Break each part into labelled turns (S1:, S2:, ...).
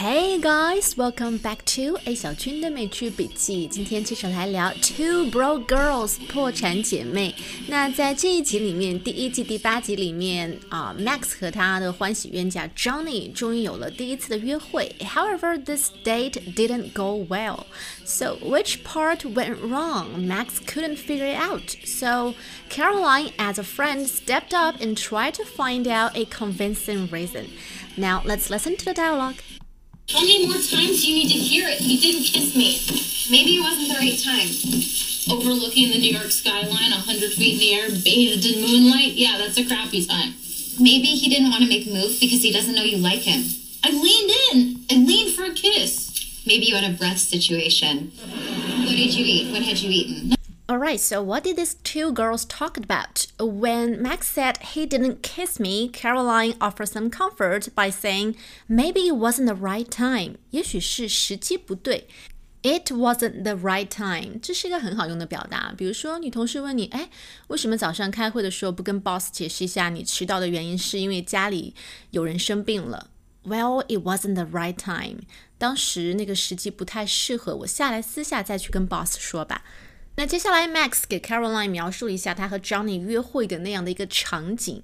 S1: Hey guys, welcome back to A 小军的美剧笔记。今天接着来聊 Two Broke Girls 破产姐妹。那在这一集里面，第一季第八集里面啊，Max 和他的欢喜冤家 Johnny 终于有了第一次的约会。However, this date didn't go well. So which part went wrong? Max couldn't figure it out. So Caroline, as a friend, stepped up and tried to find out a convincing reason. Now let's listen to the dialogue.
S2: How many more times do you need to hear it? You didn't kiss me.
S3: Maybe it wasn't the right time.
S2: Overlooking the New York skyline, a hundred feet in the air, bathed in moonlight. Yeah, that's a crappy time.
S3: Maybe he didn't want to make a move because he doesn't know you like him.
S2: I leaned in. I leaned for a kiss.
S3: Maybe you had a breath situation. What did you eat? What had you eaten?
S1: Alright, so what did these two girls talk about? When Max said he didn't kiss me, Caroline offered some comfort by saying maybe it wasn't the right time. 也许是时机不对。It wasn't the right time，这是一个很好用的表达。比如说，你同事问你，哎，为什么早上开会的时候不跟 boss 解释一下你迟到的原因？是因为家里有人生病了。Well, it wasn't the right time。当时那个时机不太适合，我下来私下再去跟 boss 说吧。 那接下来，Max 给 Caroline 描述了一下他和 Johnny 约会的那样的一个场景，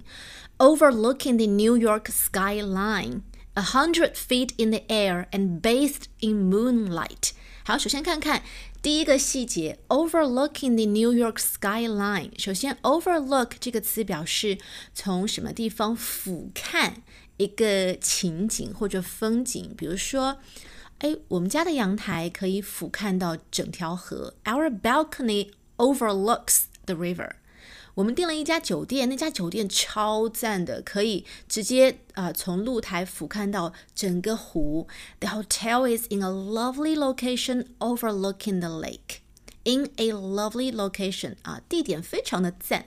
S1: overlooking the New York skyline, a hundred feet in the air and bathed in moonlight。好，首先看看第一个细节，overlooking the New York skyline。首先，overlook 这个词表示从什么地方俯瞰一个情景或者风景，比如说。 哎，我们家的阳台可以俯瞰到整条河。Our balcony overlooks the river。我们订了一家酒店，那家酒店超赞的，可以直接啊、从露台俯瞰到整个湖。The hotel is in a lovely location overlooking the lake. In a lovely location 啊，地点非常的赞。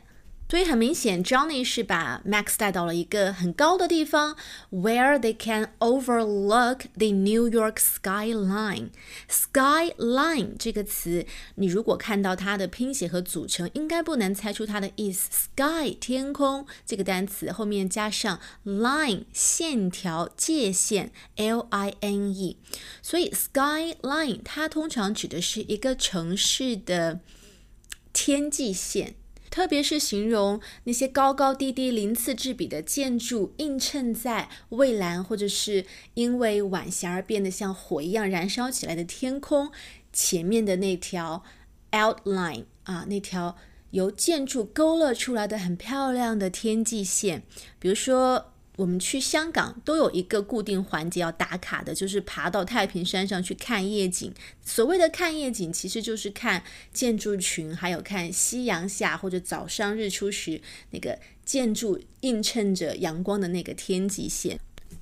S1: 所以很明显，Johnny 是把 Max 带到了一个很高的地方，where they can overlook the New York skyline。skyline 这个词，你如果看到它的拼写和组成，应该不难猜出它的意思。Sky 天空这个单词后面加上 line 线条界限，L I N E，所以 skyline 它通常指的是一个城市的天际线。特别是形容那些高高低低、鳞次栉比的建筑映衬在蔚蓝，或者是因为晚霞而变得像火一样燃烧起来的天空前面的那条 outline 啊，那条由建筑勾勒出来的很漂亮的天际线，比如说。我们去香港都有一个固定环节要打卡的，就是爬到太平山上去看夜景。所谓的看夜景，其实就是看建筑群，还有看夕阳下或者早上日出时那个建筑映衬着阳光的那个天际线。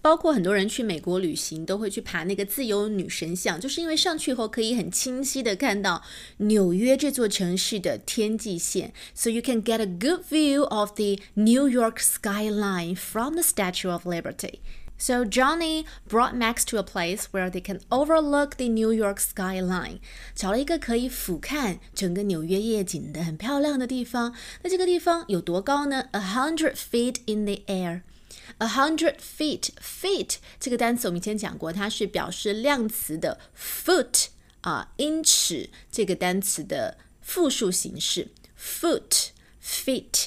S1: 包括很多人去美国旅行都会去爬那个自由女神像，就是因为上去以后可以很清晰的看到纽约这座城市的天际线，so you can get a good view of the New York skyline from the Statue of Liberty. So Johnny brought Max to a place where they can overlook the New York skyline，找了一个可以俯瞰整个纽约夜景的很漂亮的地方。那这个地方有多高呢？A hundred feet in the air。 A hundred feet, feet 这个单词我们以前讲过，它是表示量词的 foot 啊，英尺这个单词的复数形式 foot, feet.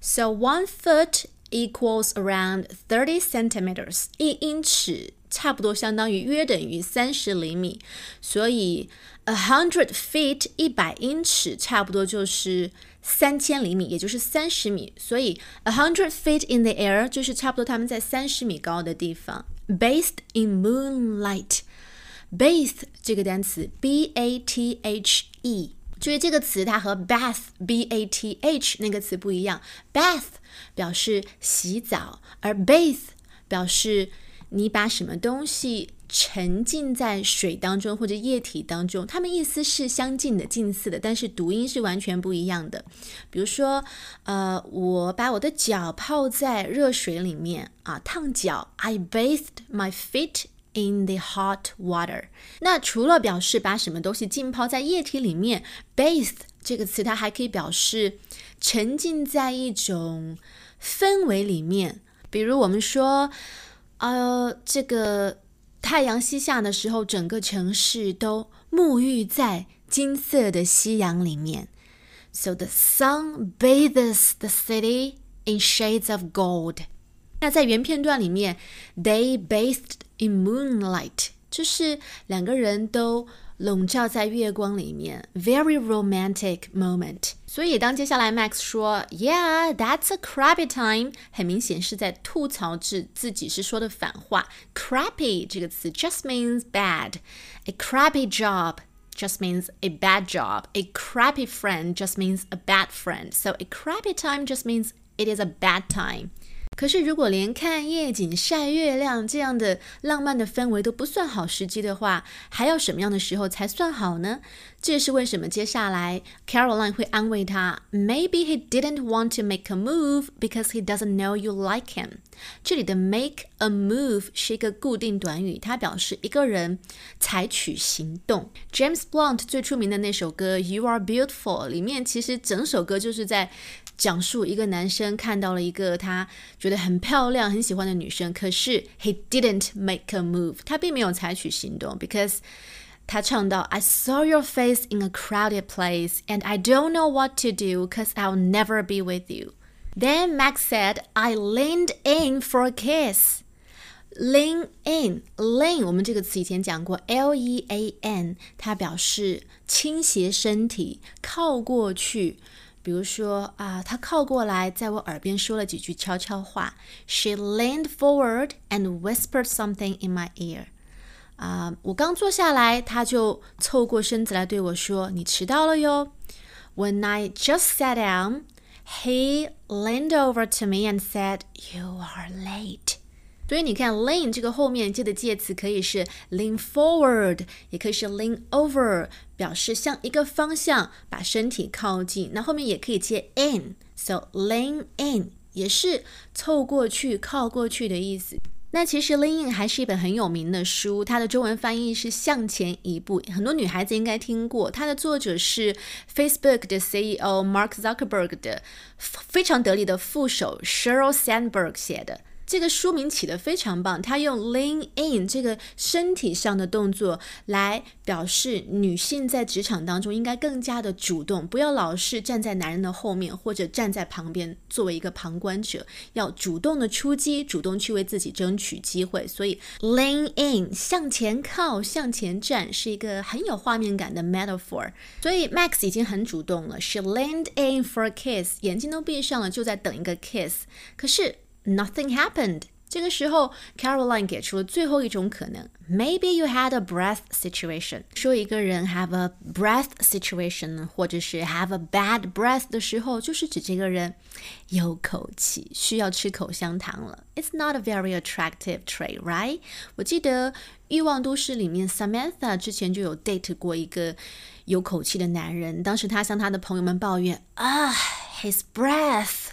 S1: So one foot equals around thirty centimeters. 一英尺差不多相当于约等于三十厘米，所以 a hundred feet 一百英尺差不多就是三千厘米，也就是三十米。所以 a hundred feet in the air 就是差不多他们在三十米高的地方。Bathed in moonlight, bathe 这个单词 b a t h e， 注意这个词它和 bath b a t h 那个词不一样。bath 表示洗澡，而 bathe 表示你把什么东西沉浸在水当中或者液体当中，它们意思是相近的、近似的，但是读音是完全不一样的。比如说，呃，我把我的脚泡在热水里面啊，烫脚，I bathed my feet in the hot water。那除了表示把什么东西浸泡在液体里面，bathe 这个词它还可以表示沉浸在一种氛围里面，比如我们说。呃，这个太阳西下的时候，整个城市都沐浴在金色的夕阳里面。So the sun bathes the city in shades of gold。那在原片段里面，they bathed in moonlight，就是两个人都笼罩在月光里面，very romantic moment。所以当接下来 Max 说 "Yeah, that's a crappy time"，很明显是在吐槽自自己是说的反话。Crappy 这个词 just means bad. A crappy job just means a bad job. A crappy friend just means a bad friend. So a crappy time just means it is a bad time. 可是，如果连看夜景、晒月亮这样的浪漫的氛围都不算好时机的话，还要什么样的时候才算好呢？这也是为什么接下来 Caroline 会安慰他：“Maybe he didn't want to make a move because he doesn't know you like him。”这里的 “make a move” 是一个固定短语，它表示一个人采取行动。James Blunt 最出名的那首歌《You Are Beautiful》里面，其实整首歌就是在。讲述一个男生看到了一个他觉得很漂亮、很喜欢的女生，可是 he didn't make a move，他并没有采取行动，because 他唱到 I saw your face in a crowded place and I don't know what to do because I'll never be with you. Then Max said I leaned in for a kiss. Lean in，lean 我们这个词以前讲过，L E A N，它表示倾斜身体，靠过去。 比如说啊，他靠过来，在我耳边说了几句悄悄话。She leaned forward and whispered something in my ear。啊，我刚坐下来，他就凑过身子来对我说：“你迟到了哟。” When I just sat down, he leaned over to me and said, "You are late." 所以你看，lean 这个后面接的介词可以是 lean forward，也可以是 lean over，表示向一个方向把身体靠近。那后面也可以接 in，so lean in 也是凑过去、靠过去的意思。那其实 lean in 还是一本很有名的书，它的中文翻译是向前一步，很多女孩子应该听过。它的作者是 Facebook 的 CEO Mark Zuckerberg 的非常得力的副手 Sheryl Sandberg 写的。这个书名起得非常棒，它用 lean in 这个身体上的动作来表示女性在职场当中应该更加的主动，不要老是站在男人的后面或者站在旁边作为一个旁观者，要主动的出击，主动去为自己争取机会。所以 lean in 向前靠、向前站是一个很有画面感的 metaphor。所以 Max 已经很主动了，she leaned in for a kiss，眼睛都闭上了，就在等一个 kiss。可是 Nothing happened。这个时候，Caroline 给出了最后一种可能：Maybe you had a breath situation。说一个人 have a breath situation，或者是 have a bad breath 的时候，就是指这个人有口气，需要吃口香糖了。It's not a very attractive trait, right？我记得《欲望都市》里面 Samantha 之前就有 date 过一个有口气的男人，当时他向他的朋友们抱怨啊，his breath。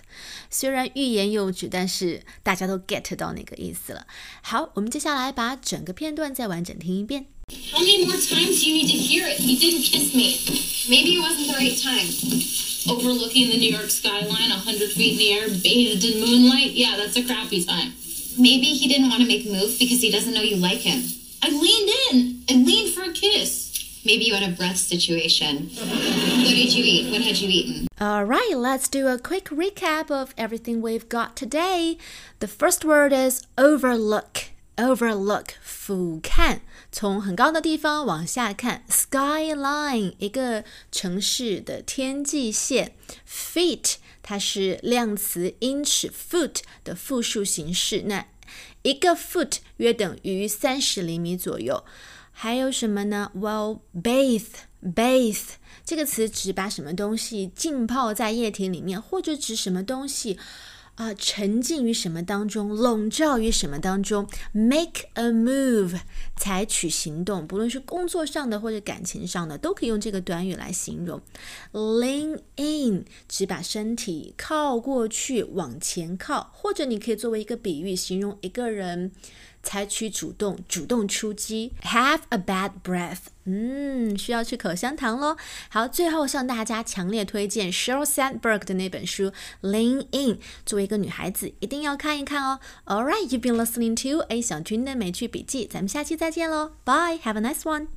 S1: 虽然欲言又止，但是大家都 get 到那个意思了。好，我们接下来把整个片段再完整听一遍。
S2: How many more times do you need to hear it? You didn't kiss me.
S3: Maybe it wasn't the right time.
S2: Overlooking the New York skyline, a hundred feet in the air, bathed in moonlight. Yeah, that's a crappy time.
S3: Maybe he didn't want to make a move because he doesn't know you like him.
S2: I leaned in. I leaned for a kiss.
S3: Maybe you had a breath situation. what did you eat? What had you eaten?
S1: All right, let's do a quick recap of everything we've got today. The first word is overlook. Overlook 俯瞰，从很高的地方往下看，skyline 一个城市的天际线。Feet 它是量词英尺 foot 的复数形式，那一个 foot 约等于三十厘米左右。 还有什么呢？Well, bathe, bathe 这个词指把什么东西浸泡在液体里面，或者指什么东西啊沉浸于什么当中，笼罩于什么当中。Make a move，采取行动，不论是工作上的或者感情上的，都可以用这个短语来形容。Lean in，指把身体靠过去，往前靠，或者你可以作为一个比喻，形容一个人。采取主动，主动出击。Have a bad breath，嗯，需要去口香糖喽。好，最后向大家强烈推荐 Sheryl Sandberg 的那本书《Lean In》，作为一个女孩子，一定要看一看哦。All right, you've been listening to A 小军的美剧笔记，咱们下期再见喽，Bye, have a nice one.